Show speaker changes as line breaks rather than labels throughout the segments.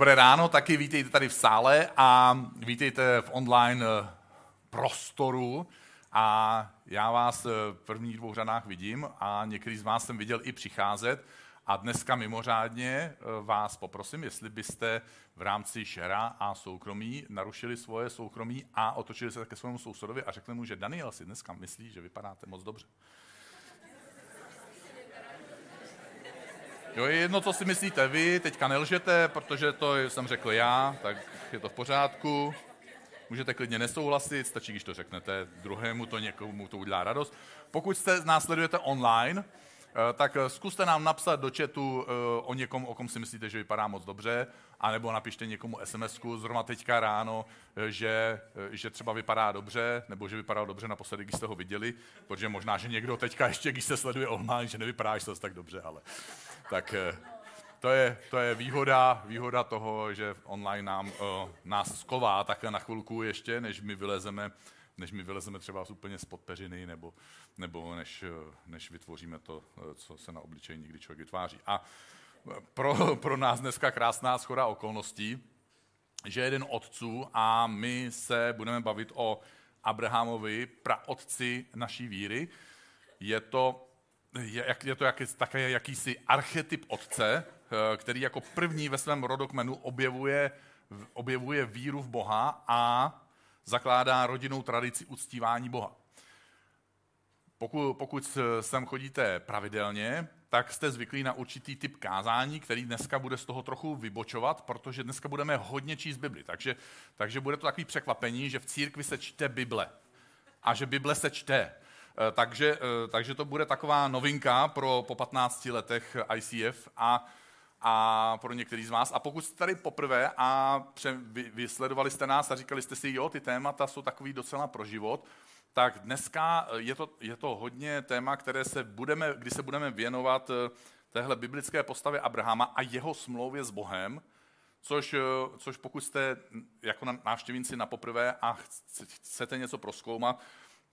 Dobré ráno, taky vítejte tady v sále a vítejte v online eh, prostoru. A já vás eh, v prvních dvou řadách vidím a některý z vás jsem viděl i přicházet. A dneska mimořádně eh, vás poprosím, jestli byste v rámci šera a soukromí narušili svoje soukromí a otočili se ke svému sousedovi a řekli mu, že Daniel si dneska myslí, že vypadáte moc dobře. Jo, je jedno, co si myslíte vy, teďka nelžete, protože to jsem řekl já, tak je to v pořádku. Můžete klidně nesouhlasit, stačí, když to řeknete druhému, to někomu to udělá radost. Pokud jste následujete online, eh, tak zkuste nám napsat do chatu eh, o někom, o kom si myslíte, že vypadá moc dobře, anebo napište někomu sms zrovna teďka ráno, eh, že, že třeba vypadá dobře, nebo že vypadal dobře naposledy, když jste ho viděli, protože možná, že někdo teďka ještě, když se sleduje online, že nevypadá že tak dobře, ale tak eh, to je, to je výhoda, výhoda toho, že online nám, uh, nás sková takhle na chvilku ještě, než my vylezeme, než my vylezeme třeba úplně z podpeřiny, nebo, nebo než, eh, než vytvoříme to, co se na obličeji nikdy člověk vytváří. A pro, pro nás dneska krásná schoda okolností, že jeden otců a my se budeme bavit o Abrahamovi, praotci naší víry. Je to je, je to jaký, také jakýsi archetyp otce, eh, který jako první ve svém rodokmenu objevuje, objevuje víru v Boha a zakládá rodinnou tradici uctívání Boha. Pokud, pokud sem chodíte pravidelně, tak jste zvyklí na určitý typ kázání, který dneska bude z toho trochu vybočovat, protože dneska budeme hodně číst Bibli. Takže, takže bude to takový překvapení, že v církvi se čte Bible. A že Bible se čte. Eh, takže, eh, takže to bude taková novinka pro po 15 letech ICF a, a pro některý z vás. A pokud jste tady poprvé a pře, vy, vysledovali jste nás a říkali jste si, jo, ty témata jsou takový docela pro život, tak dneska eh, je to, je to hodně téma, které se budeme, kdy se budeme věnovat téhle biblické postavě Abrahama a jeho smlouvě s Bohem, což, což pokud jste jako návštěvníci na poprvé a chcete něco proskoumat,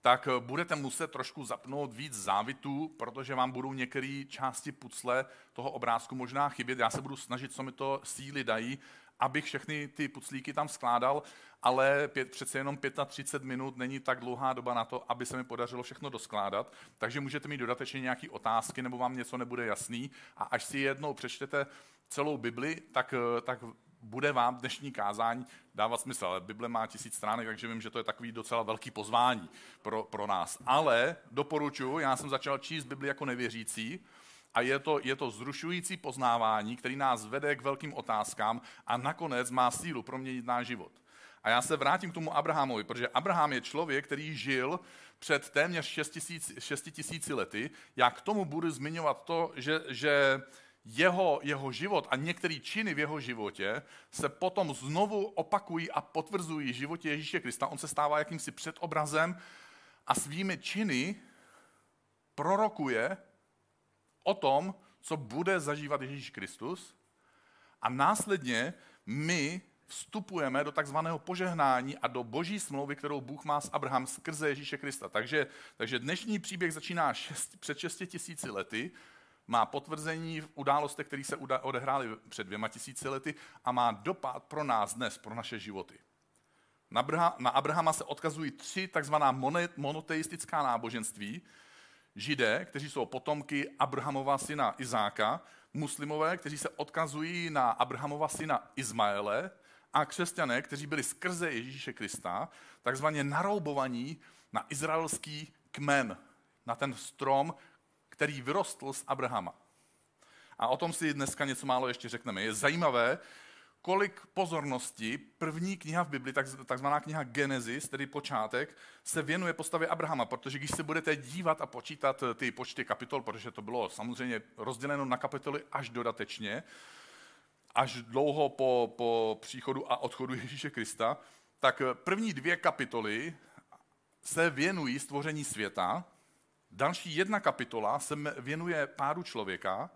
tak eh, budete muset trošku zapnout víc závitů, protože vám budou některé části pucle toho obrázku možná chybět. Já se budu snažit, co mi to síly dají, abych všechny ty puclíky tam skládal, ale pět, přece jenom 35 minut není tak dlouhá doba na to, aby se mi podařilo všechno doskládat. Takže můžete mít dodatečně nějaké otázky, nebo vám něco nebude jasný. A až si jednou přečtete celou Bibli, tak, eh, tak bude vám dnešní kázání dávat smysl. Ale Bible má tisíc stránek, takže vím, že to je takový docela velký pozvání pro, pro nás. Ale doporučuji, já jsem začal číst Bibli jako nevěřící, a je to, je to zrušující poznávání, který nás vede k velkým otázkám a nakonec má sílu proměnit náš život. A já se vrátím k tomu Abrahamovi, protože Abraham je člověk, který žil před téměř 6 tisíci lety. Já k tomu budu zmiňovat to, že, že jeho, jeho život a některé činy v jeho životě se potom znovu opakují a potvrzují v životě Ježíše Krista. On se stává jakýmsi předobrazem a svými činy prorokuje o tom, co bude zažívat Ježíš Kristus a následně my vstupujeme do takzvaného požehnání a do boží smlouvy, kterou Bůh má s Abraham skrze Ježíše Krista. Takže, takže dnešní příběh začíná šest, před 6 tisíci lety má potvrzení v událostech, které se odehrály před dvěma tisíci lety a má dopad pro nás dnes, pro naše životy. Na Abrahama se odkazují tři takzvaná monoteistická náboženství. Židé, kteří jsou potomky Abrahamova syna Izáka, muslimové, kteří se odkazují na Abrahamova syna Izmaele a křesťané, kteří byli skrze Ježíše Krista, takzvaně naroubovaní na izraelský kmen, na ten strom, který vyrostl z Abrahama. A o tom si dneska něco málo ještě řekneme. Je zajímavé, kolik pozornosti první kniha v Bibli, takzvaná kniha Genesis, tedy počátek, se věnuje postavě Abrahama, protože když se budete dívat a počítat ty počty kapitol, protože to bylo samozřejmě rozděleno na kapitoly až dodatečně, až dlouho po, po příchodu a odchodu Ježíše Krista, tak první dvě kapitoly se věnují stvoření světa, Další jedna kapitola se věnuje pádu člověka,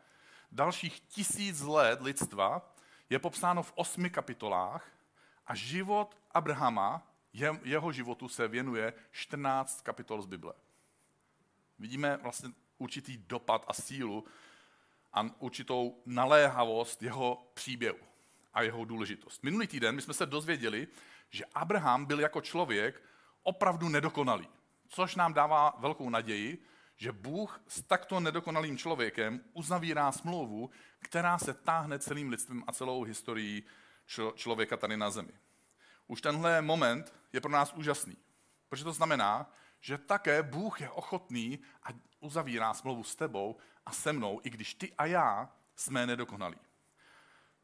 dalších tisíc let lidstva je popsáno v osmi kapitolách a život Abrahama, jeho životu se věnuje 14 kapitol z Bible. Vidíme vlastně určitý dopad a sílu a určitou naléhavost jeho příběhu. a jeho důležitost. Minulý týden my jsme se dozvěděli, že Abraham byl jako člověk opravdu nedokonalý, což nám dává velkou naději, že Bůh s takto nedokonalým člověkem uzavírá smlouvu, která se táhne celým lidstvem a celou historií člověka tady na zemi. Už tenhle moment je pro nás úžasný, protože to znamená, že také Bůh je ochotný a uzavírá smlouvu s tebou a se mnou, i když ty a já jsme nedokonalí.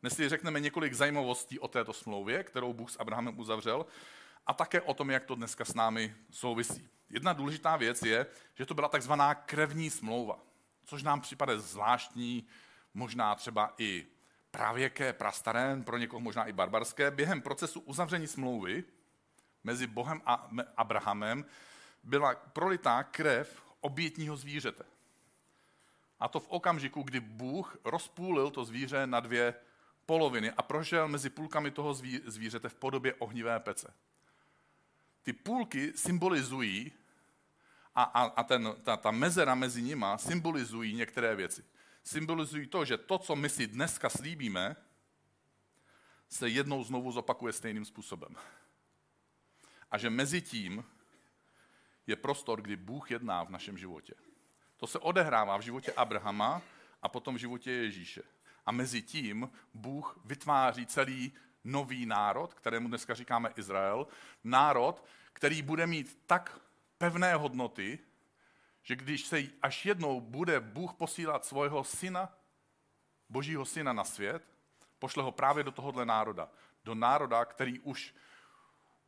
Dnes si řekneme několik zajímavostí o této smlouvě, kterou Bůh s Abrahamem uzavřel, a také o tom, jak to dneska s námi souvisí. Jedna důležitá věc je, že to byla takzvaná krevní smlouva, což nám připadá zvláštní, možná třeba i pravěké, prastaré, pro někoho možná i barbarské. Během procesu uzavření smlouvy mezi Bohem a Abrahamem byla prolitá krev obětního zvířete. A to v okamžiku, kdy Bůh rozpůlil to zvíře na dvě poloviny a prošel mezi půlkami toho zvířete v podobě ohnivé pece. Ty půlky symbolizují a, a, a ten, ta, ta mezera mezi nima symbolizují některé věci. Symbolizují to, že to, co my si dneska slíbíme, se jednou znovu zopakuje stejným způsobem. A že mezi tím je prostor, kdy Bůh jedná v našem životě. To se odehrává v životě Abrahama a potom v životě Ježíše. A mezi tím Bůh vytváří celý nový národ, kterému dneska říkáme Izrael, národ, který bude mít tak pevné hodnoty, že když se až jednou bude Bůh posílat svého syna, božího syna na svět, pošle ho právě do tohohle národa. Do národa, který už,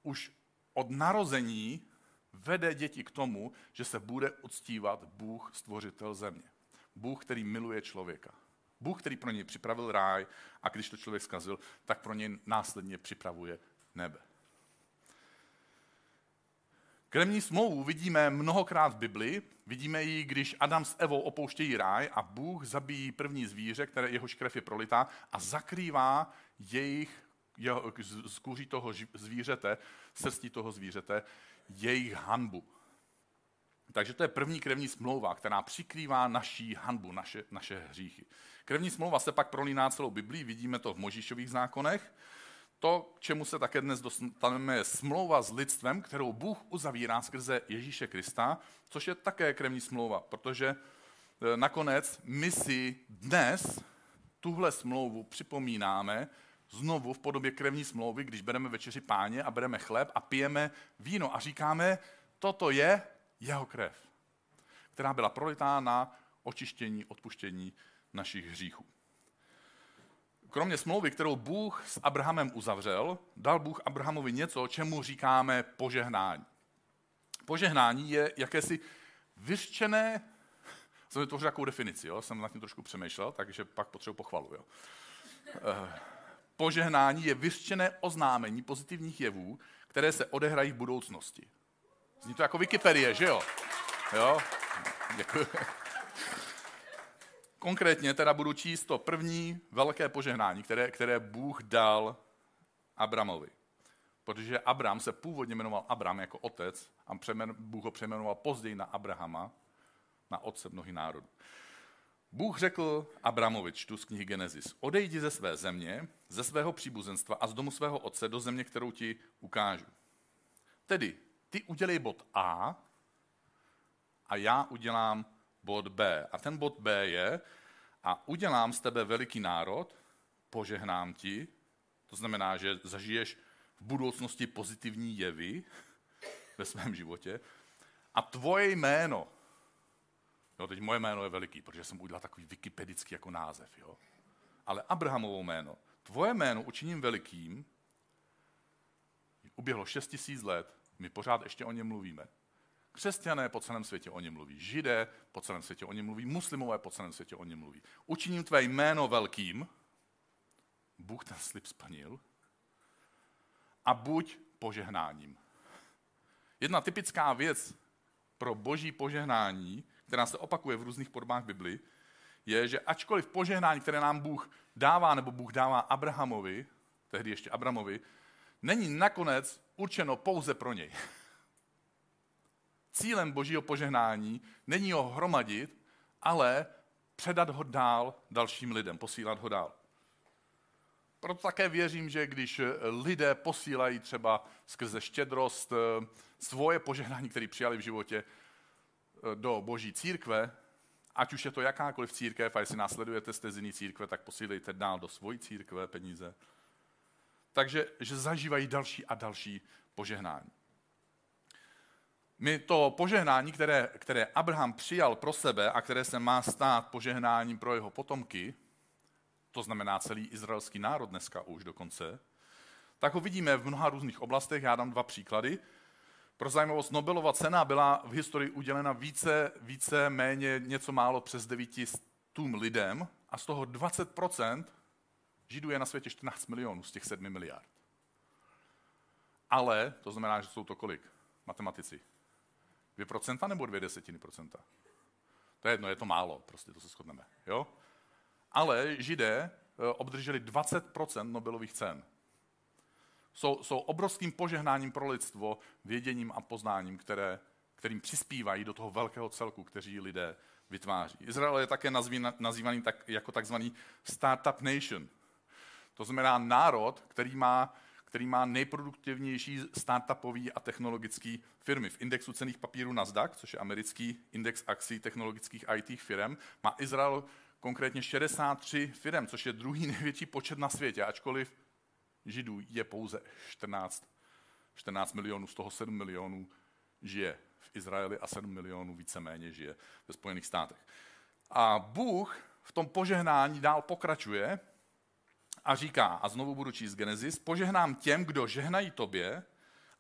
už od narození vede děti k tomu, že se bude uctívat Bůh, stvořitel země. Bůh, který miluje člověka. Bůh, který pro něj připravil ráj a když to člověk zkazil, tak pro něj následně připravuje nebe. Kremní smlouvu vidíme mnohokrát v Bibli. Vidíme ji, když Adam s Evou opouštějí ráj a Bůh zabíjí první zvíře, které jehož krev je prolitá a zakrývá jejich jeho, z kůží toho zvířete, srstí toho zvířete, jejich hanbu. Takže to je první krevní smlouva, která přikrývá naší hanbu, naše, naše hříchy. Krevní smlouva se pak prolíná celou Biblii, vidíme to v Možíšových zákonech. To, k čemu se také dnes dostaneme, je smlouva s lidstvem, kterou Bůh uzavírá skrze Ježíše Krista, což je také krevní smlouva, protože e, nakonec my si dnes tuhle smlouvu připomínáme znovu v podobě krevní smlouvy, když bereme večeři páně a bereme chléb a pijeme víno a říkáme, toto je jeho krev, která byla prolitá na očištění, odpuštění našich hříchů. Kromě smlouvy, kterou Bůh s Abrahamem uzavřel, dal Bůh Abrahamovi něco, čemu říkáme požehnání. Požehnání je jakési vyřčené, jsem to takovou definici, jo? jsem na tím trošku přemýšlel, takže pak potřebuji pochvalu. Jo? Eh, požehnání je vyřčené oznámení pozitivních jevů, které se odehrají v budoucnosti. Zní to jako Wikipedie, že jo? Jo? Děkuji. Konkrétně teda budu číst to první velké požehnání, které, které Bůh dal Abramovi. Protože Abram se původně jmenoval Abram jako otec a Bůh ho přejmenoval později na Abrahama, na otce mnohých národů. Bůh řekl Abramovi, čtu z knihy Genesis, odejdi ze své země, ze svého příbuzenstva a z domu svého otce do země, kterou ti ukážu. Tedy ty udělej bod A a já udělám bod B. A ten bod B je, a udělám z tebe veliký národ, požehnám ti, to znamená, že zažiješ v budoucnosti pozitivní jevy ve svém životě, a tvoje jméno, jo, teď moje jméno je veliký, protože jsem udělal takový wikipedický jako název, jo, ale Abrahamovo jméno, tvoje jméno učiním velikým, uběhlo 6 tisíc let, my pořád ještě o něm mluvíme. Křesťané po celém světě o něm mluví, židé po celém světě o něm mluví, muslimové po celém světě o něm mluví. Učiním tvé jméno velkým, Bůh ten slib splnil, a buď požehnáním. Jedna typická věc pro boží požehnání, která se opakuje v různých podobách Bibli, je, že ačkoliv požehnání, které nám Bůh dává, nebo Bůh dává Abrahamovi, tehdy ještě Abramovi, není nakonec určeno pouze pro něj. Cílem božího požehnání není ho hromadit, ale předat ho dál dalším lidem, posílat ho dál. proto také věřím, že když lidé posílají třeba skrze štědrost eh, svoje požehnání, které přijali v životě eh, do boží církve, ať už je to jakákoliv církev, a jestli následujete z té církve, tak posílejte dál do svojí církve peníze. Takže že zažívají další a další požehnání. My to požehnání, které, které Abraham přijal pro sebe a které se má stát požehnáním pro jeho potomky, to znamená celý izraelský národ dneska už dokonce, tak ho vidíme v mnoha různých oblastech. Já dám dva příklady. Pro zajímavost, Nobelova cena byla v historii udělena více, více méně něco málo přes 900 lidem a z toho 20% Židů je na světě 14 milionů z těch 7 miliard. Ale, to znamená, že jsou to kolik? Matematici. 2% nebo 2 desetiny procenta? To je jedno, je to málo, prostě to se shodneme. Jo? Ale Židé eh, obdrželi 20% Nobelových cen. Jsou, jsou obrovským požehnáním pro lidstvo, věděním a poznáním, které, kterým přispívají do toho velkého celku, kteří lidé vytváří. Izrael je také nazývaný tak, jako takzvaný startup nation. To znamená národ, který má který má nejproduktivnější startupový a technologický firmy. V indexu cených papírů Nasdaq, což je americký index akcí technologických IT firm, má Izrael konkrétně 63 firm, což je druhý největší počet na světě, ačkoliv Židů je pouze 14, 14 milionů, z toho 7 milionů žije v Izraeli a 7 milionů víceméně žije ve Spojených státech. A Bůh v tom požehnání dál pokračuje a říká, a znovu budu číst Genesis, požehnám těm, kdo žehnají tobě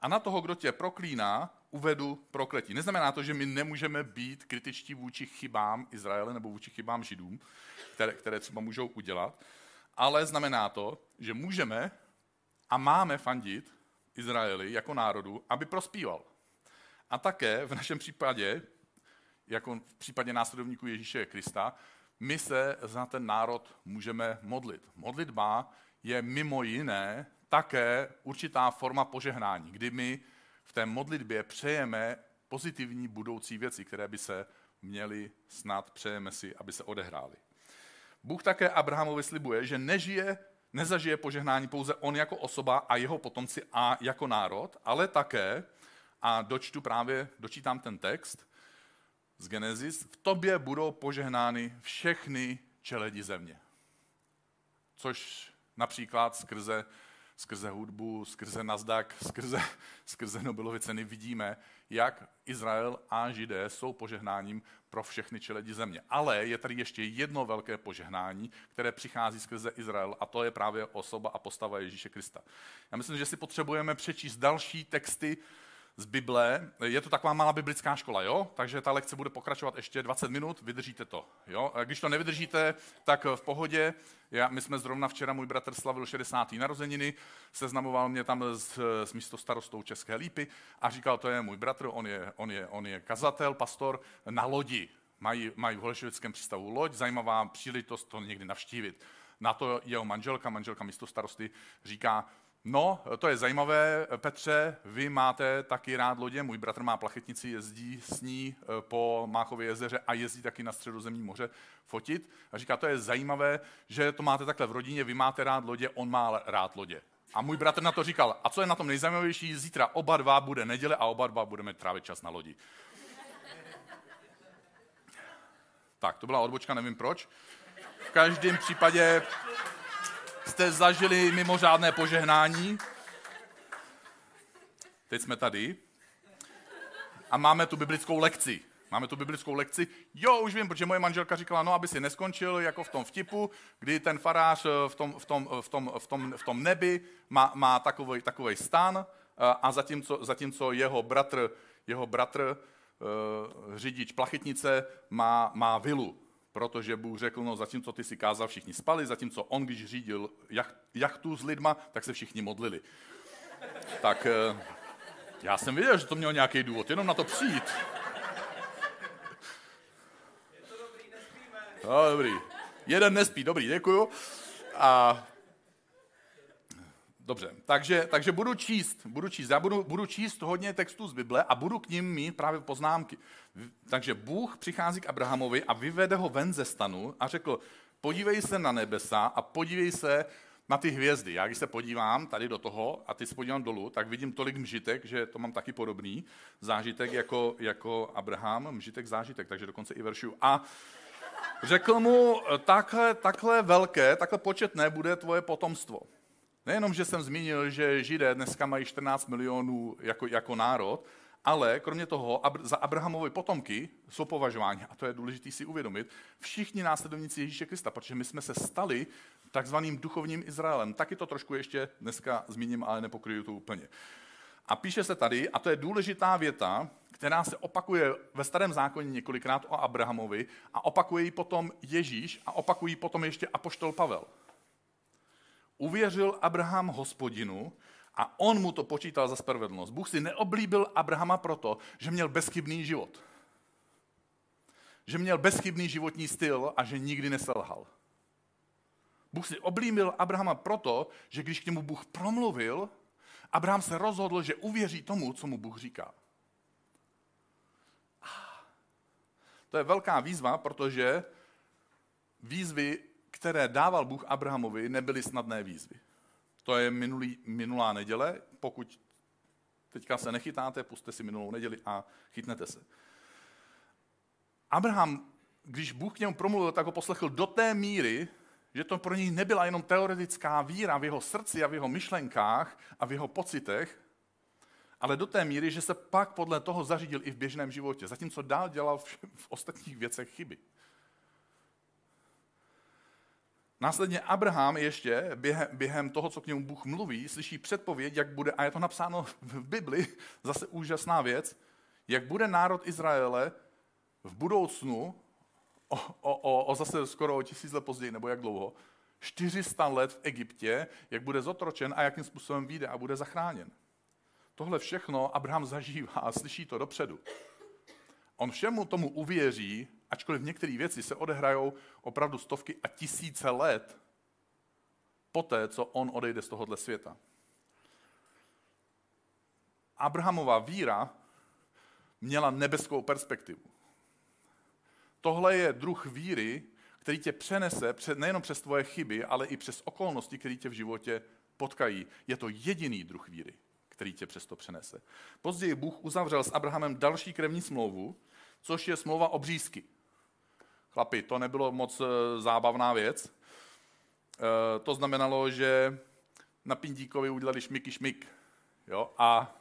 a na toho, kdo tě proklíná, uvedu prokletí. Neznamená to, že my nemůžeme být kritičtí vůči chybám Izraele nebo vůči chybám Židům, které, které třeba můžou udělat, ale znamená to, že můžeme a máme fandit Izraeli jako národu, aby prospíval. A také v našem případě, jako v případě následovníků Ježíše Krista, my se za ten národ můžeme modlit. Modlitba je mimo jiné také určitá forma požehnání, kdy my v té modlitbě přejeme pozitivní budoucí věci, které by se měly snad, přejeme si, aby se odehrály. Bůh také Abrahamovi slibuje, že nežije, nezažije požehnání pouze on jako osoba a jeho potomci a jako národ, ale také, a dočtu právě, dočítám ten text, z Genesis, v tobě budou požehnány všechny čeledi země. Což například skrze, skrze hudbu, skrze Nasdaq, skrze, skrze Nobelovy ceny vidíme, jak Izrael a Židé jsou požehnáním pro všechny čeledi země. Ale je tady ještě jedno velké požehnání, které přichází skrze Izrael a to je právě osoba a postava Ježíše Krista. Já myslím, že si potřebujeme přečíst další texty z Bible. Je to taková malá biblická škola, jo? Takže ta lekce bude pokračovat ještě 20 minut, vydržíte to, jo? A když to nevydržíte, tak v pohodě. Já, my jsme zrovna včera, můj bratr slavil 60. narozeniny, seznamoval mě tam s, s místo starostou České lípy a říkal, to je můj bratr, on je, on je, on je kazatel, pastor na lodi. Mají, mají v Holešovickém přístavu loď, zajímavá příležitost to někdy navštívit. Na to jeho manželka, manželka místo starosty, říká, No, to je zajímavé. Petře, vy máte taky rád lodě, můj bratr má plachetnici, jezdí s ní eh, po Máchově jezeře a jezdí taky na středozemní moře fotit. A říká, to je zajímavé, že to máte takhle v rodině, vy máte rád lodě, on má rád lodě. A můj bratr na to říkal, a co je na tom nejzajímavější, zítra oba dva bude neděle a oba dva budeme trávit čas na lodi. Tak, to byla odbočka, nevím proč. V každém případě jste zažili mimořádné požehnání. Teď jsme tady a máme tu biblickou lekci. Máme tu biblickou lekci. Jo, už vím, protože moje manželka říkala, no, aby si neskončil jako v tom vtipu, kdy ten farář eh, v tom, v tom, v tom, v tom, v tom nebi má, má takový, takový stan eh, a zatímco, zatímco jeho bratr, jeho bratr řidič plachetnice má, má vilu protože Bůh řekl, no zatímco ty si kázal, všichni spali, zatímco on, když řídil jachtu s lidma, tak se všichni modlili. Tak eh, já jsem věděl, že to mělo nějaký důvod, jenom na to přijít. No, dobrý. Jeden nespí, dobrý, děkuju. A Dobře, takže, takže budu číst, budu číst, já budu, budu číst hodně textů z Bible a budu k ním mít právě poznámky. Takže Bůh přichází k Abrahamovi a vyvede ho ven ze stanu a řekl, podívej se na nebesa a podívej se na ty hvězdy. Já když se podívám tady do toho a teď se podívám dolů, tak vidím tolik mžitek, že to mám taky podobný zážitek jako, jako Abraham, mžitek zážitek, takže dokonce i veršu. A řekl mu, takhle, takhle velké, takhle početné bude tvoje potomstvo. Nejenom, že jsem zmínil, že Židé dneska mají 14 milionů jako, jako národ, ale kromě toho za Abrahamovy potomky jsou považováni, a to je důležité si uvědomit, všichni následovníci Ježíše Krista, protože my jsme se stali takzvaným duchovním Izraelem. Taky to trošku ještě dneska zmíním, ale nepokryju to úplně. A píše se tady, a to je důležitá věta, která se opakuje ve starém zákoně několikrát o Abrahamovi a opakuje ji potom Ježíš a opakují potom ještě apoštol Pavel. Uvěřil Abraham hospodinu a on mu to počítal za spravedlnost. Bůh si neoblíbil Abrahama proto, že měl bezchybný život. Že měl bezchybný životní styl a že nikdy neselhal. Bůh si oblíbil Abrahama proto, že když k němu Bůh promluvil, Abraham se rozhodl, že uvěří tomu, co mu Bůh říká. To je velká výzva, protože výzvy, které dával Bůh Abrahamovi, nebyly snadné výzvy. To je minulý, minulá neděle. Pokud teďka se nechytáte, puste si minulou neděli a chytnete se. Abraham, když Bůh k němu promluvil, tak ho poslechl do té míry, že to pro něj nebyla jenom teoretická víra v jeho srdci a v jeho myšlenkách a v jeho pocitech, ale do té míry, že se pak podle toho zařídil i v běžném životě, zatímco dál dělal v, v ostatních věcech chyby. Následně Abraham ještě během, během toho, co k němu Bůh mluví, slyší předpověď, jak bude, a je to napsáno v Bibli, zase úžasná věc, jak bude národ Izraele v budoucnu, o, o, o, o zase skoro o tisíc let později, nebo jak dlouho, 400 let v Egyptě, jak bude zotročen a jakým způsobem vyjde a bude zachráněn. Tohle všechno Abraham zažívá a slyší to dopředu. On všemu tomu uvěří, ačkoliv některé věci se odehrajou opravdu stovky a tisíce let poté, co on odejde z tohohle světa. Abrahamova víra měla nebeskou perspektivu. Tohle je druh víry, který tě přenese nejenom přes tvoje chyby, ale i přes okolnosti, které tě v životě potkají. Je to jediný druh víry, který tě přesto přenese. Později Bůh uzavřel s Abrahamem další krevní smlouvu, což je smlouva obřízky. Chlapi, to nebylo moc eh, zábavná věc. Eh, to znamenalo, že na Pindíkovi udělali šmiky šmik. Jo? A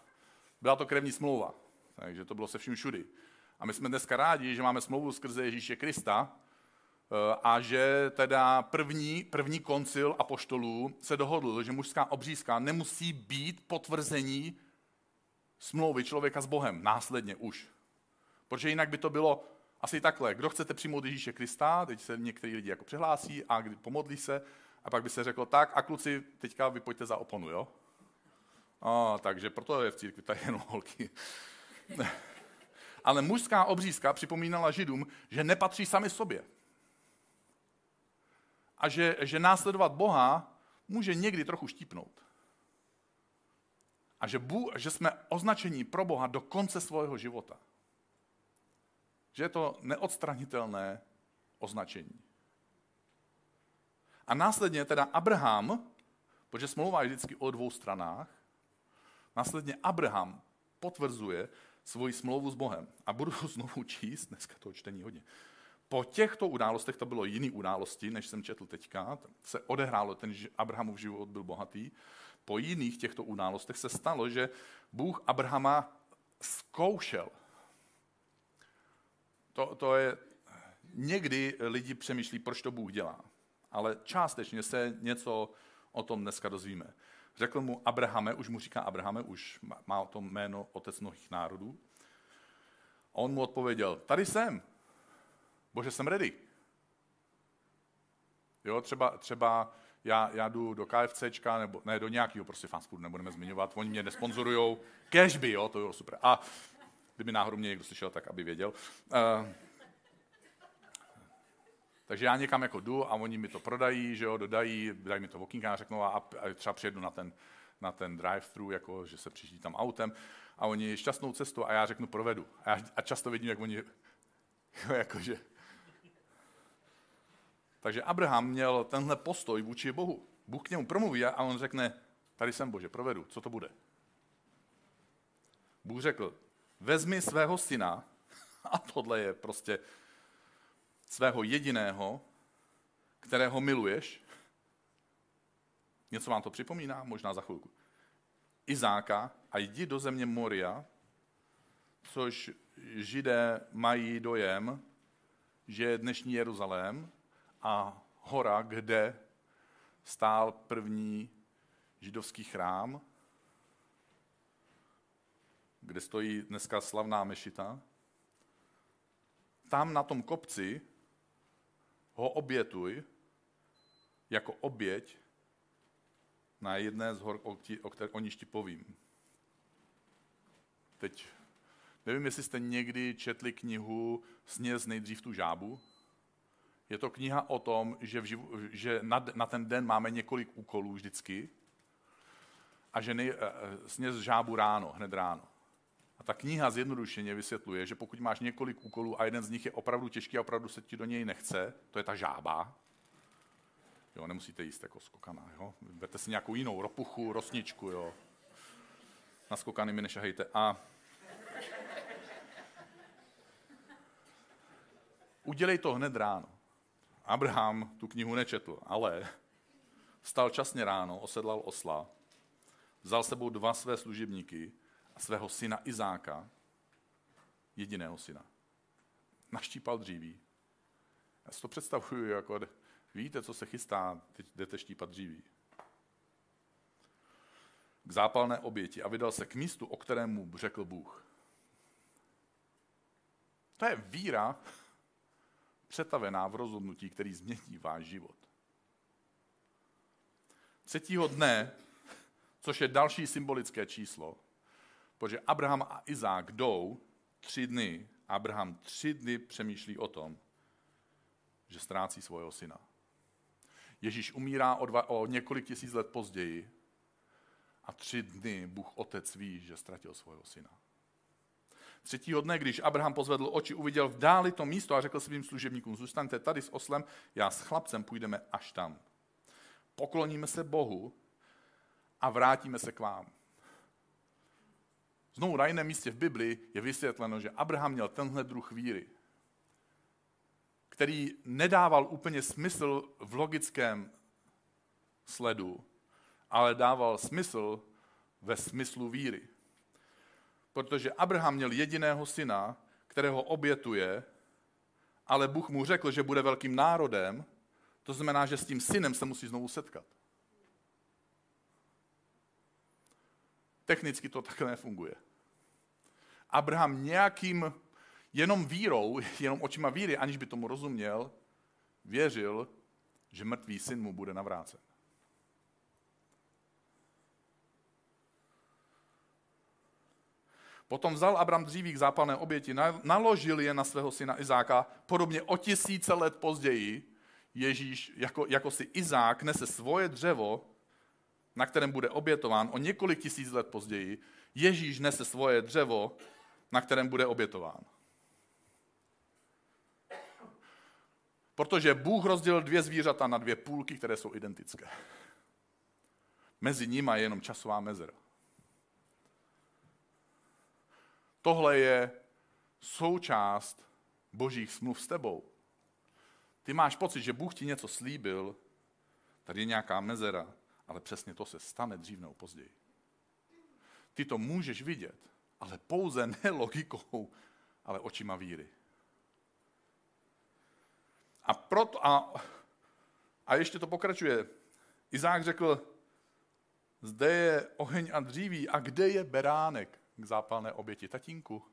byla to krevní smlouva. Takže to bylo se vším všudy. A my jsme dneska rádi, že máme smlouvu skrze Ježíše Krista eh, a že teda první, první koncil apoštolů se dohodl, že mužská obřízka nemusí být potvrzení smlouvy člověka s Bohem následně už. Protože jinak by to bylo asi takhle. Kdo chcete přijmout Ježíše Krista, teď se někteří lidi jako přihlásí a pomodlí se, a pak by se řeklo, tak a kluci, teďka vy pojďte za oponu, jo? A, takže proto je v církvi tady jenom holky. Ale mužská obřízka připomínala Židům, že nepatří sami sobě. A že, že následovat Boha může někdy trochu štípnout. A že, Bůh, že jsme označení pro Boha do konce svého života. Že je to neodstranitelné označení. A následně teda Abraham, protože smlouva je vždycky o dvou stranách, následně Abraham potvrzuje svoji smlouvu s Bohem. A budu znovu číst, dneska to čtení hodně. Po těchto událostech, to bylo jiný události, než jsem četl teďka, se odehrálo, ten Abrahamův život byl bohatý, po jiných těchto událostech se stalo, že Bůh Abrahama zkoušel. To, to je, někdy lidi přemýšlí, proč to Bůh dělá. Ale částečně se něco o tom dneska dozvíme. Řekl mu Abrahame, už mu říká Abrahame, už má to jméno otec mnohých národů. A on mu odpověděl, tady jsem, bože, jsem ready. Jo, třeba, třeba já, já jdu do KFCčka, nebo ne, do nějakého prostě fast food, nebudeme zmiňovat, oni mě nesponzorujou, cashby, jo, to bylo super. A kdyby náhodou mě někdo slyšel, tak aby věděl. Uh, takže já někam jako jdu a oni mi to prodají, že jo, dodají, dají mi to v a řeknou a, a třeba přijedu na ten, na ten drive-thru, jako, že se přijíždí tam autem a oni šťastnou cestu a já řeknu provedu. A, já, a často vidím, jak oni, jakože. Takže Abraham měl tenhle postoj vůči Bohu. Bůh k němu promluví a on řekne, tady jsem Bože, provedu, co to bude? Bůh řekl, vezmi svého syna, a tohle je prostě svého jediného, kterého miluješ. Něco vám to připomíná? Možná za chvilku. Izáka a jdi do země Moria, což židé mají dojem, že je dnešní Jeruzalém a hora, kde stál první židovský chrám, kde stojí dneska slavná mešita. Tam na tom kopci ho obětuj jako oběť na jedné z hor, o, které, o níž ti povím. Teď nevím, jestli jste někdy četli knihu Sněz nejdřív tu žábu. Je to kniha o tom, že, v živu, že na, na ten den máme několik úkolů vždycky a že nej, eh, eh, sněz žábu ráno, hned ráno. A ta kniha zjednodušeně vysvětluje, že pokud máš několik úkolů a jeden z nich je opravdu těžký a opravdu se ti do něj nechce, to je ta žába, jo, nemusíte jíst jako skokana, jo, berte si nějakou jinou ropuchu, rosničku, jo, na skokany mi nešahejte. A udělej to hned ráno. Abraham tu knihu nečetl, ale stal časně ráno, osedlal osla, vzal sebou dva své služebníky svého syna Izáka, jediného syna. Naštípal dříví. Já si to představuju, jako víte, co se chystá, teď jdete štípat dříví. K zápalné oběti a vydal se k místu, o kterém mu řekl Bůh. To je víra přetavená v rozhodnutí, který změní váš život. Třetího dne, což je další symbolické číslo, Protože Abraham a Izák jdou tři dny, Abraham tři dny přemýšlí o tom, že ztrácí svého syna. Ježíš umírá o, dva, o několik tisíc let později a tři dny Bůh Otec ví, že ztratil svého syna. Třetího dne, když Abraham pozvedl oči, uviděl v dáli to místo a řekl svým služebníkům, zůstaňte tady s oslem, já s chlapcem půjdeme až tam. Pokloníme se Bohu a vrátíme se k vám. Znovu na jiném místě v Bibli je vysvětleno, že Abraham měl tenhle druh víry, který nedával úplně smysl v logickém sledu, ale dával smysl ve smyslu víry. Protože Abraham měl jediného syna, kterého obětuje, ale Bůh mu řekl, že bude velkým národem, to znamená, že s tím synem se musí znovu setkat. Technicky to takhle nefunguje. Abraham nějakým jenom vírou, jenom očima víry, aniž by tomu rozuměl, věřil, že mrtvý syn mu bude navrácen. Potom vzal Abram dříví k zápalné oběti, naložil je na svého syna Izáka, podobně o tisíce let později Ježíš, jako, jako si Izák, nese svoje dřevo, na kterém bude obětován o několik tisíc let později, Ježíš nese svoje dřevo, na kterém bude obětován. Protože Bůh rozdělil dvě zvířata na dvě půlky, které jsou identické. Mezi nimi je jenom časová mezera. Tohle je součást božích smluv s tebou. Ty máš pocit, že Bůh ti něco slíbil, tady je nějaká mezera, ale přesně to se stane dřív nebo později. Ty to můžeš vidět, ale pouze ne logikou, ale očima víry. A, proto, a, a ještě to pokračuje. Izák řekl, zde je oheň a dříví, a kde je beránek k zápalné oběti? Tatínku.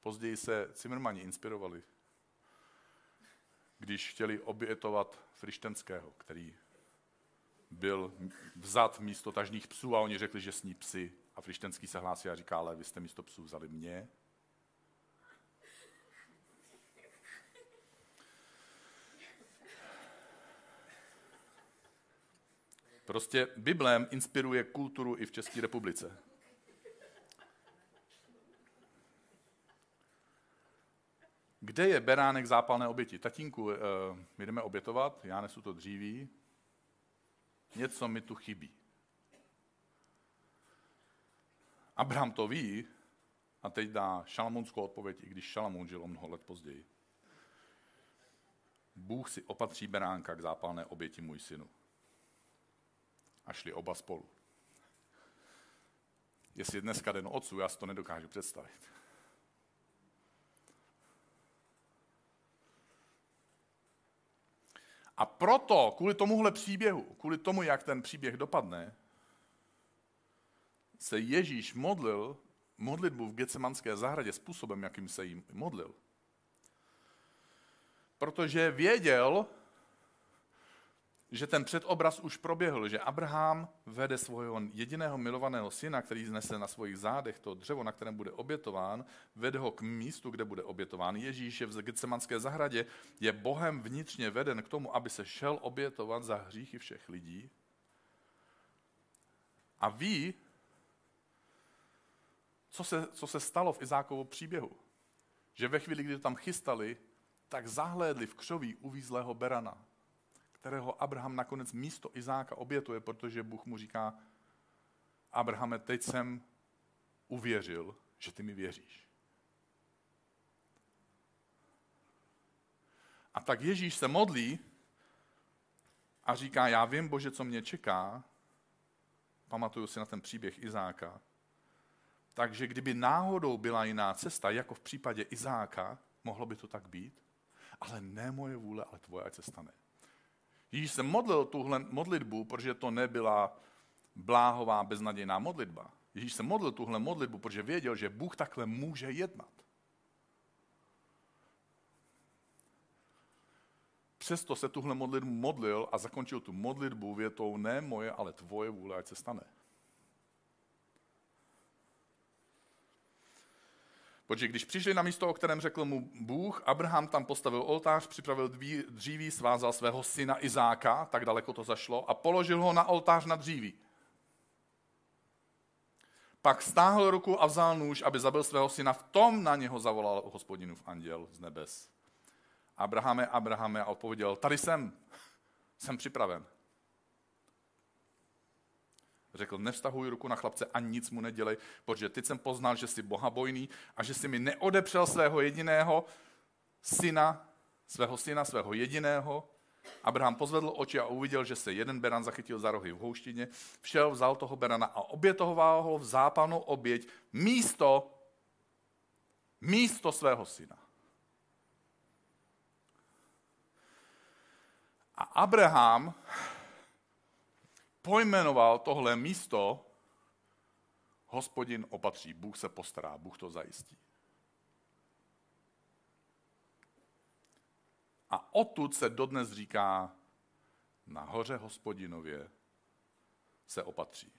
Později se Cimrmani inspirovali, když chtěli obětovat Frištenského, který byl vzat místo tažných psů a oni řekli, že sní psy. A Frištenský se hlásí a říká, ale vy jste místo psů vzali mě. Prostě Biblem inspiruje kulturu i v České republice. Kde je beránek zápalné oběti? Tatínku, eh, my jdeme obětovat, já nesu to dříví. něco mi tu chybí. Abraham to ví a teď dá šalamounskou odpověď, i když Šalamoun žil o mnoho let později. Bůh si opatří beránka k zápalné oběti můj synu. A šli oba spolu. Jestli dneska den otců, já si to nedokážu představit. A proto, kvůli tomuhle příběhu, kvůli tomu, jak ten příběh dopadne, se Ježíš modlil modlitbu v Getsemanské zahradě způsobem, jakým se jim modlil. Protože věděl, že ten předobraz už proběhl, že Abraham vede svého jediného milovaného syna, který znese na svých zádech to dřevo, na kterém bude obětován, vede ho k místu, kde bude obětován. Ježíš je v Getsemanské zahradě, je Bohem vnitřně veden k tomu, aby se šel obětovat za hříchy všech lidí. A ví, co se, co se stalo v Izákovu příběhu. Že ve chvíli, kdy to tam chystali, tak zahlédli v křoví uvízlého berana, kterého Abraham nakonec místo Izáka obětuje, protože Bůh mu říká, Abrahame, teď jsem uvěřil, že ty mi věříš. A tak Ježíš se modlí a říká, já vím, Bože, co mě čeká. Pamatuju si na ten příběh Izáka. Takže kdyby náhodou byla jiná cesta, jako v případě Izáka, mohlo by to tak být, ale ne moje vůle, ale tvoje, ať se stane. Ježíš se modlil tuhle modlitbu, protože to nebyla bláhová, beznadějná modlitba. Ježíš se modlil tuhle modlitbu, protože věděl, že Bůh takhle může jednat. Přesto se tuhle modlitbu modlil a zakončil tu modlitbu větou ne moje, ale tvoje vůle, ať se stane. Protože když přišli na místo, o kterém řekl mu Bůh, Abraham tam postavil oltář, připravil dříví, svázal svého syna Izáka, tak daleko to zašlo, a položil ho na oltář na dříví. Pak stáhl ruku a vzal nůž, aby zabil svého syna. V tom na něho zavolal hospodinův anděl z nebes. Abrahame, Abrahame a odpověděl, tady jsem, jsem připraven. Řekl, nevztahuj ruku na chlapce a nic mu nedělej, protože teď jsem poznal, že jsi bohabojný a že jsi mi neodepřel svého jediného syna, svého syna, svého jediného. Abraham pozvedl oči a uviděl, že se jeden beran zachytil za rohy v houštině, všel, vzal toho berana a obětoval ho v zápalnou oběť místo, místo svého syna. A Abraham pojmenoval tohle místo, hospodin opatří, Bůh se postará, Bůh to zajistí. A odtud se dodnes říká, na hoře hospodinově se opatří.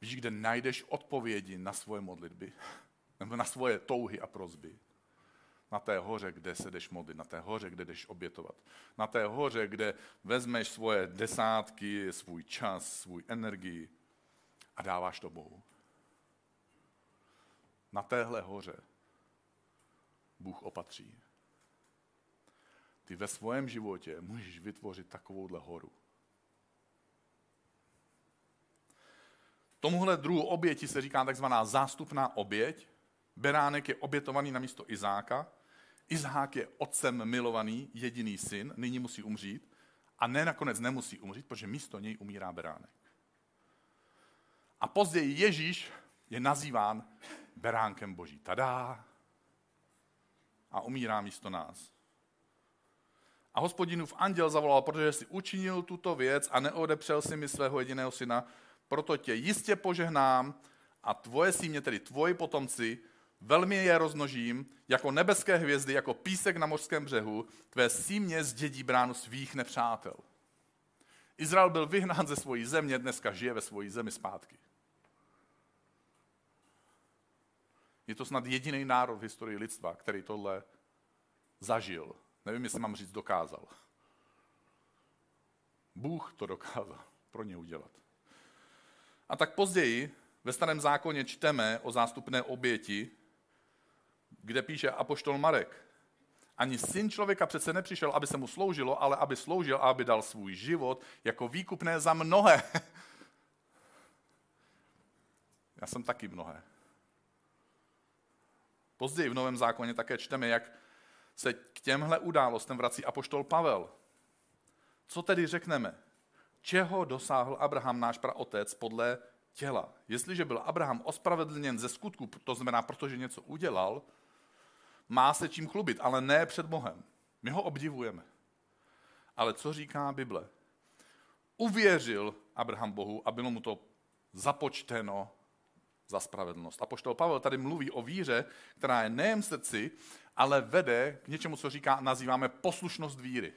Víš, kde najdeš odpovědi na svoje modlitby, nebo na svoje touhy a prozby? Na té hoře, kde se jdeš modlit, na té hoře, kde jdeš obětovat. Na té hoře, kde vezmeš svoje desátky, svůj čas, svůj energii a dáváš to Bohu. Na téhle hoře Bůh opatří. Ty ve svém životě můžeš vytvořit takovouhle horu. Tomuhle druhu oběti se říká takzvaná zástupná oběť. Beránek je obětovaný na místo Izáka Izhák je otcem milovaný, jediný syn, nyní musí umřít a ne nakonec nemusí umřít, protože místo něj umírá beránek. A později Ježíš je nazýván beránkem boží. Tadá! A umírá místo nás. A hospodinův anděl zavolal, protože si učinil tuto věc a neodepřel si mi svého jediného syna, proto tě jistě požehnám a tvoje símě, tedy tvoji potomci, Velmi je roznožím, jako nebeské hvězdy, jako písek na mořském břehu, tvé símě zdědí bránu svých nepřátel. Izrael byl vyhnán ze svojí země, dneska žije ve svojí zemi zpátky. Je to snad jediný národ v historii lidstva, který tohle zažil. Nevím, jestli mám říct dokázal. Bůh to dokázal pro ně udělat. A tak později ve starém zákoně čteme o zástupné oběti, kde píše apoštol Marek. Ani syn člověka přece nepřišel, aby se mu sloužilo, ale aby sloužil a aby dal svůj život jako výkupné za mnohé. Já jsem taky mnohé. Později v Novém zákoně také čteme, jak se k těmhle událostem vrací apoštol Pavel. Co tedy řekneme? Čeho dosáhl Abraham, náš praotec, podle těla? Jestliže byl Abraham ospravedlněn ze skutku, to znamená, protože něco udělal, má se čím chlubit, ale ne před Bohem. My ho obdivujeme. Ale co říká Bible? Uvěřil Abraham Bohu a bylo mu to započteno za spravedlnost. A poštol Pavel tady mluví o víře, která je nejen v srdci, ale vede k něčemu, co říká, nazýváme poslušnost víry.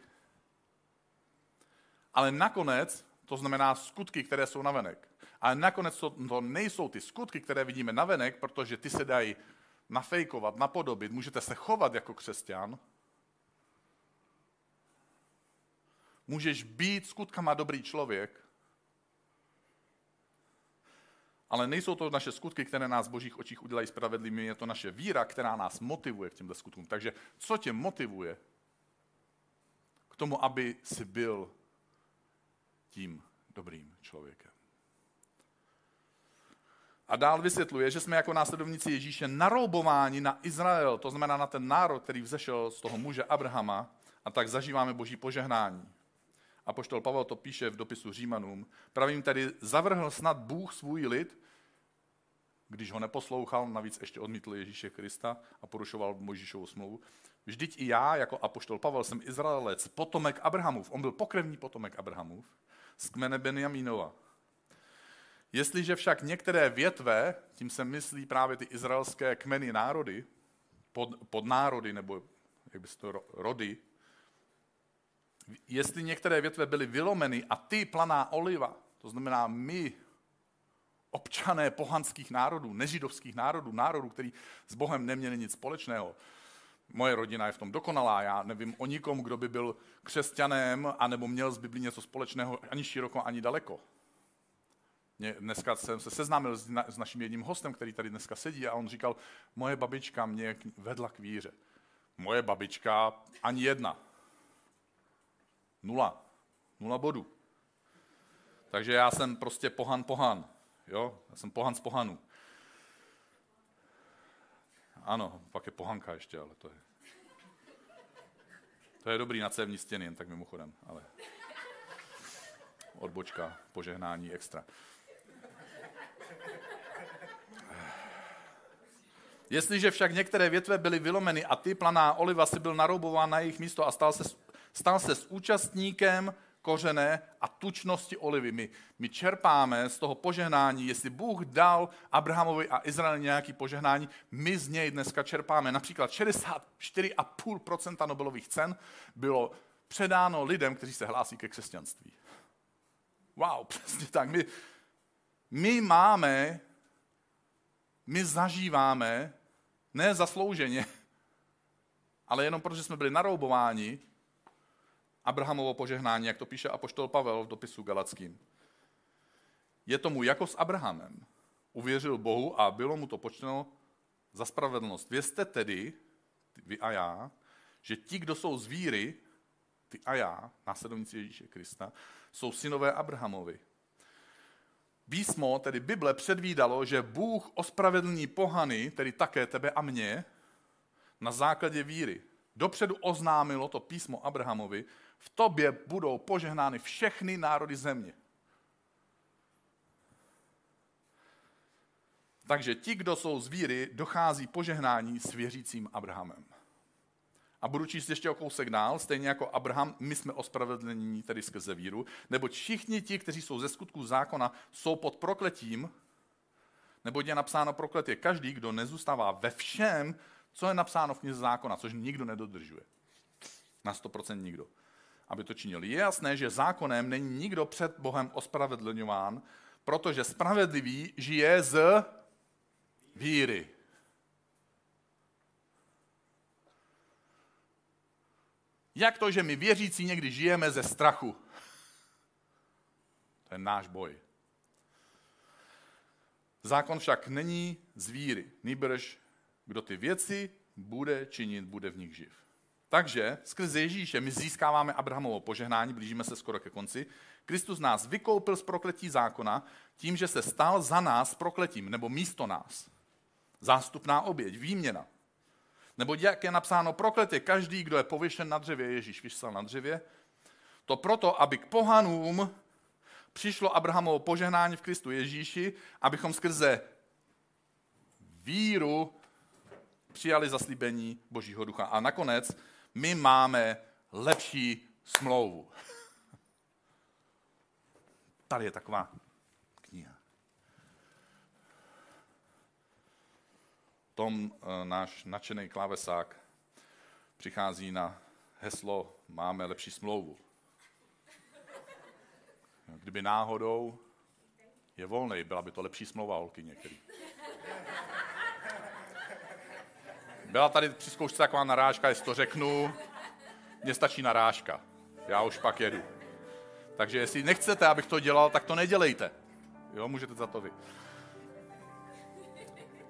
Ale nakonec to znamená skutky, které jsou navenek. Ale nakonec to, to nejsou ty skutky, které vidíme navenek, protože ty se dají nafejkovat, napodobit, můžete se chovat jako křesťan, můžeš být skutkama dobrý člověk, ale nejsou to naše skutky, které nás v božích očích udělají spravedlivými, je to naše víra, která nás motivuje k těmto skutkům. Takže co tě motivuje k tomu, aby si byl tím dobrým člověkem? A dál vysvětluje, že jsme jako následovníci Ježíše naroubováni na Izrael, to znamená na ten národ, který vzešel z toho muže Abrahama, a tak zažíváme boží požehnání. A poštol Pavel to píše v dopisu Římanům. Pravím tedy, zavrhl snad Bůh svůj lid, když ho neposlouchal, navíc ještě odmítl Ježíše Krista a porušoval Mojžíšovu smlouvu. Vždyť i já, jako apoštol Pavel, jsem Izraelec, potomek Abrahamův. On byl pokrevní potomek Abrahamův z kmene Benjamínova. Jestliže však některé větve, tím se myslí právě ty izraelské kmeny národy, pod, podnárody, nebo jak by se to rody, jestli některé větve byly vylomeny a ty planá oliva, to znamená my, občané pohanských národů, nežidovských národů, národů, který s Bohem neměli nic společného, moje rodina je v tom dokonalá, já nevím o nikom, kdo by byl křesťanem, anebo měl z Biblí něco společného ani široko, ani daleko. Dneska jsem se seznámil s, na, s naším jedním hostem, který tady dneska sedí a on říkal, moje babička mě vedla k víře. Moje babička ani jedna. Nula. Nula bodů. Takže já jsem prostě pohan pohan. Jo? Já jsem pohan z pohanů. Ano, pak je pohanka ještě, ale to je... To je dobrý na cévní stěny, jen tak mimochodem, ale odbočka, požehnání extra. Jestliže však některé větve byly vylomeny a ty planá oliva si byl naroubován na jejich místo a stal se, stal se s účastníkem kořené a tučnosti olivy. My, my čerpáme z toho požehnání, jestli Bůh dal Abrahamovi a Izraeli nějaký požehnání, my z něj dneska čerpáme. Například 64,5% Nobelových cen bylo předáno lidem, kteří se hlásí ke křesťanství. Wow, přesně tak. My, my máme my zažíváme, ne zaslouženě, ale jenom protože jsme byli naroubováni, Abrahamovo požehnání, jak to píše apoštol Pavel v dopisu Galackým. Je tomu jako s Abrahamem. Uvěřil Bohu a bylo mu to počteno za spravedlnost. Vězte tedy, vy a já, že ti, kdo jsou z víry, ty a já, následovníci Ježíše Krista, jsou synové Abrahamovi. Písmo, tedy Bible, předvídalo, že Bůh ospravedlní pohany, tedy také tebe a mě, na základě víry. Dopředu oznámilo to písmo Abrahamovi, v tobě budou požehnány všechny národy země. Takže ti, kdo jsou z víry, dochází požehnání s věřícím Abrahamem. A budu číst ještě o kousek dál, stejně jako Abraham, my jsme ospravedlnění tedy skrze víru, nebo všichni ti, kteří jsou ze skutků zákona, jsou pod prokletím, nebo je napsáno proklet je každý, kdo nezůstává ve všem, co je napsáno v knize zákona, což nikdo nedodržuje. Na 100% nikdo. Aby to činil. Je jasné, že zákonem není nikdo před Bohem ospravedlňován, protože spravedlivý žije z víry. Jak to, že my věřící někdy žijeme ze strachu? To je náš boj. Zákon však není z víry, nýbrž kdo ty věci bude činit, bude v nich živ. Takže skrze Ježíše my získáváme Abrahamovo požehnání, blížíme se skoro ke konci. Kristus nás vykoupil z prokletí zákona tím, že se stal za nás prokletím, nebo místo nás. Zástupná oběť, výměna. Nebo jak je napsáno, prokletě každý, kdo je pověšen na dřevě, Ježíš vysel na dřevě, to proto, aby k pohanům přišlo Abrahamovo požehnání v Kristu Ježíši, abychom skrze víru přijali zaslíbení Božího ducha. A nakonec my máme lepší smlouvu. Tady je taková kniha. Tom eh, náš nadšený klávesák přichází na heslo Máme lepší smlouvu. Kdyby náhodou je volný, byla by to lepší smlouva, holky některý. Byla tady při zkoušce taková narážka, jestli to řeknu, mně stačí narážka. Já už pak jedu. Takže jestli nechcete, abych to dělal, tak to nedělejte. Jo, můžete za to vy.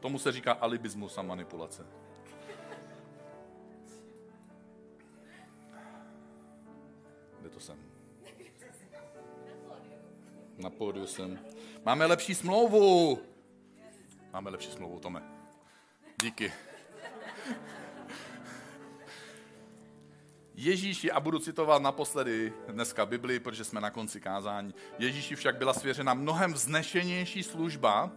Tomu se říká alibismus a manipulace. Kde to jsem? Na pódiu jsem. Máme lepší smlouvu. Máme lepší smlouvu, Tome. Díky. Ježíši, a budu citovat naposledy dneska Bibli, protože jsme na konci kázání, Ježíši však byla svěřena mnohem vznešenější služba,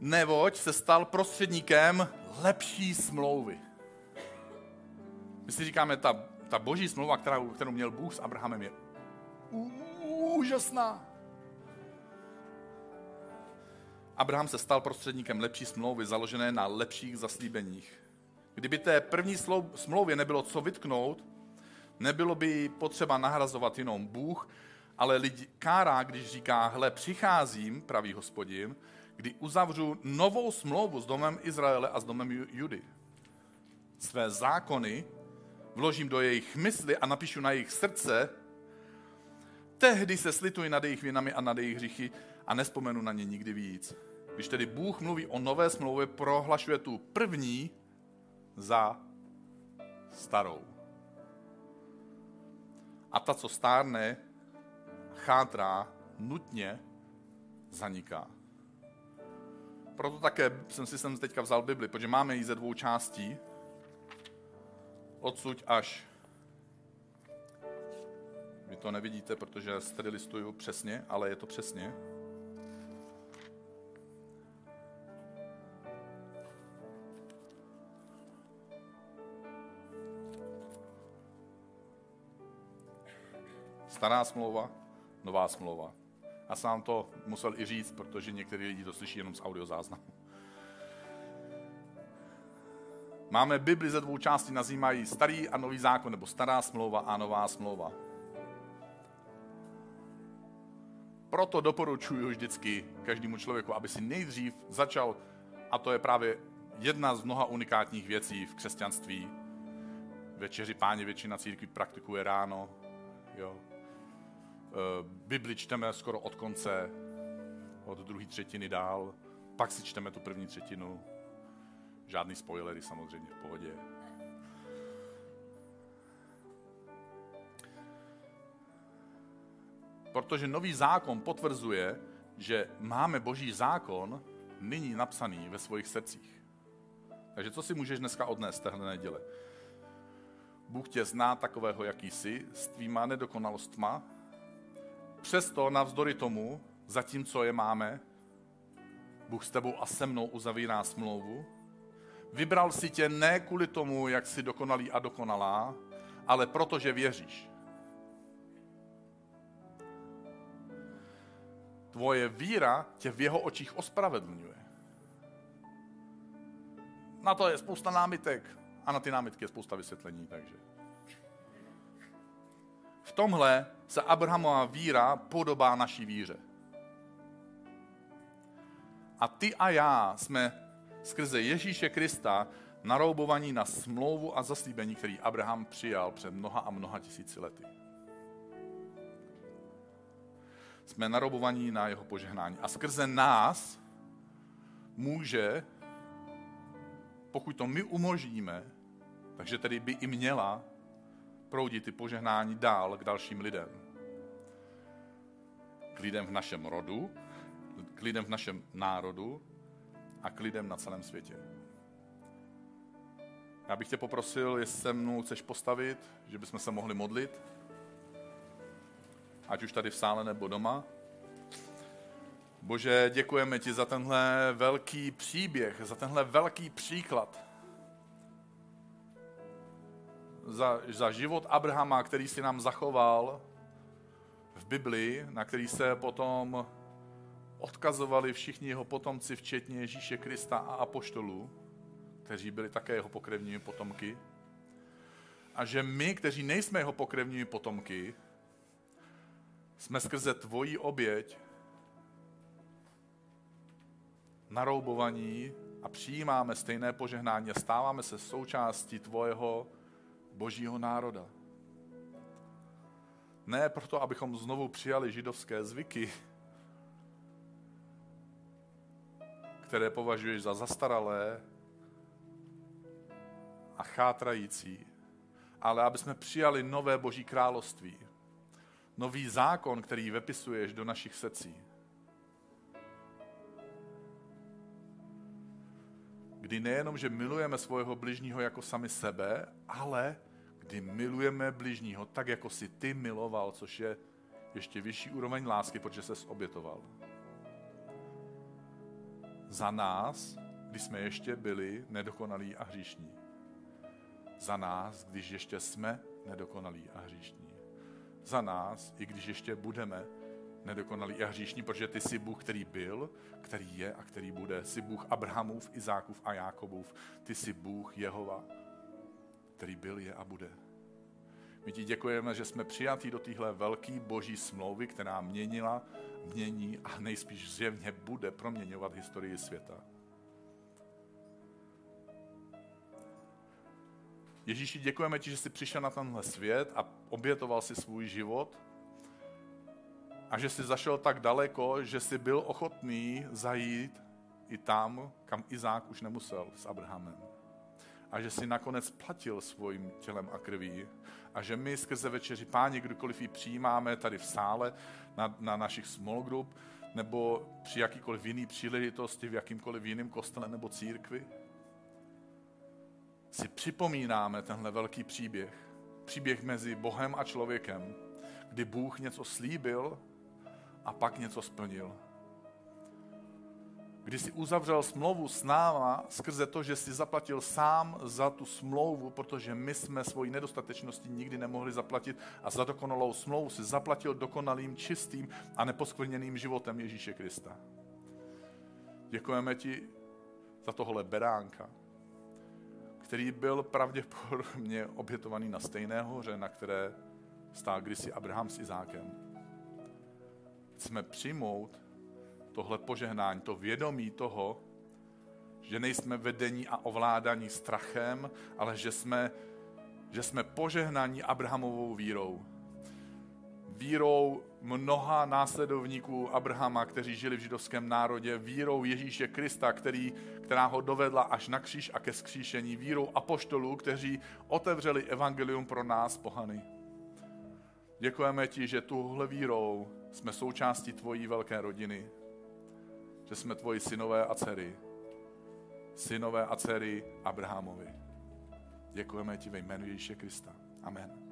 neboť se stal prostředníkem lepší smlouvy. My si říkáme, ta, ta boží smlouva, kterou, kterou měl Bůh s Abrahamem, je úžasná. Abraham se stal prostředníkem lepší smlouvy, založené na lepších zaslíbeních. Kdyby té první smlouvě nebylo co vytknout, nebylo by potřeba nahrazovat jenom Bůh, ale lidi kárá, když říká, hle, přicházím, pravý hospodin, kdy uzavřu novou smlouvu s domem Izraele a s domem Judy. Své zákony vložím do jejich mysli a napíšu na jejich srdce, tehdy se slituji nad jejich vinami a nad jejich hřichy a nespomenu na ně nikdy víc. Když tedy Bůh mluví o nové smlouvě, prohlašuje tu první za starou. A ta, co stárne, chátrá, nutně zaniká. Proto také jsem si sem teďka vzal Bibli, protože máme ji ze dvou částí. Odsuť až vy to nevidíte, protože tady listuju přesně, ale je to přesně. Stará smlouva, nová smlouva. A sám to musel i říct, protože někteří lidi to slyší jenom z audiozáznamu. Máme Bibli ze dvou částí, nazývají starý a nový zákon, nebo stará smlouva a nová smlouva. Proto doporučuji vždycky každému člověku, aby si nejdřív začal, a to je právě jedna z mnoha unikátních věcí v křesťanství. Večeři páně většina církví praktikuje ráno. Jo. Eh, Bibli čteme skoro od konce, od druhé třetiny dál, pak si čteme tu první třetinu. Žádný spoilery samozřejmě v pohodě. Protože nový zákon potvrzuje, že máme boží zákon nyní napsaný ve svých srdcích. Takže co si můžeš dneska odnést téhle neděle? Bůh tě zná takového, jaký jsi, s tvýma nedokonalostma, Přesto, navzdory tomu, zatímco je máme, Bůh s tebou a se mnou uzavírá smlouvu. Vybral si tě ne kvůli tomu, jak jsi dokonalý a dokonalá, ale protože věříš. Tvoje víra tě v jeho očích ospravedlňuje. Na to je spousta námitek a na ty námitky je spousta vysvětlení, takže v tomhle se Abrahamova víra podobá naší víře. A ty a já jsme skrze Ježíše Krista naroubovaní na smlouvu a zaslíbení, který Abraham přijal před mnoha a mnoha tisíci lety. Jsme naroubovaní na jeho požehnání. A skrze nás může, pokud to my umožníme, Takže tedy by i měla proudit ty požehnání dál k dalším lidem. K lidem v našem rodu, k lidem v našem národu a k lidem na celém světě. Já bych tě poprosil, jestli se mnou chceš postavit, že bychom se mohli modlit, ať už tady v sále nebo doma. Bože, děkujeme ti za tenhle velký příběh, za tenhle velký příklad. Za, za život Abrahama, který si nám zachoval v Biblii, na který se potom odkazovali všichni jeho potomci, včetně Ježíše Krista a apoštolů, kteří byli také jeho pokrevními potomky. A že my, kteří nejsme jeho pokrevními potomky, jsme skrze tvoji oběť naroubovaní a přijímáme stejné požehnání a stáváme se součástí tvojeho božího národa. Ne proto, abychom znovu přijali židovské zvyky, které považuješ za zastaralé a chátrající, ale aby jsme přijali nové boží království, nový zákon, který vepisuješ do našich srdcí. Kdy nejenom, že milujeme svého bližního jako sami sebe, ale kdy milujeme bližního tak, jako si ty miloval, což je ještě vyšší úroveň lásky, protože se obětoval. Za nás, když jsme ještě byli nedokonalí a hříšní. Za nás, když ještě jsme nedokonalí a hříšní. Za nás, i když ještě budeme nedokonalí a hříšní, protože ty jsi Bůh, který byl, který je a který bude. Jsi Bůh Abrahamův, Izákův a Jákobův. Ty jsi Bůh Jehova, který byl, je a bude. My ti děkujeme, že jsme přijatí do téhle velké boží smlouvy, která měnila, mění a nejspíš zjevně bude proměňovat historii světa. Ježíši, děkujeme ti, že jsi přišel na tenhle svět a obětoval si svůj život a že jsi zašel tak daleko, že jsi byl ochotný zajít i tam, kam Izák už nemusel s Abrahamem. A že jsi nakonec platil svým tělem a krví. A že my skrze večeři páni, kdykoliv ji přijímáme tady v sále, na, na našich small group, nebo při jakýkoliv jiný příležitosti, v jakýmkoliv jiném kostele nebo církvi, si připomínáme tenhle velký příběh. Příběh mezi Bohem a člověkem, kdy Bůh něco slíbil a pak něco splnil. Kdy jsi uzavřel smlouvu s náma skrze to, že jsi zaplatil sám za tu smlouvu, protože my jsme svoji nedostatečnosti nikdy nemohli zaplatit a za dokonalou smlouvu si zaplatil dokonalým, čistým a neposkvrněným životem Ježíše Krista. Děkujeme ti za tohle beránka, který byl pravděpodobně obětovaný na stejné hoře, na které stál kdysi Abraham s Izákem chceme přijmout tohle požehnání, to vědomí toho, že nejsme vedení a ovládaní strachem, ale že jsme, že jsme požehnaní Abrahamovou vírou. Vírou mnoha následovníků Abrahama, kteří žili v židovském národě, vírou Ježíše Krista, který, která ho dovedla až na kříž a ke skříšení, vírou apoštolů, kteří otevřeli evangelium pro nás, pohany. Děkujeme ti, že tuhle vírou jsme součástí tvojí velké rodiny, že jsme tvoji synové a dcery, synové a dcery Abrahamovi. Děkujeme ti ve jménu Ježíše Krista. Amen.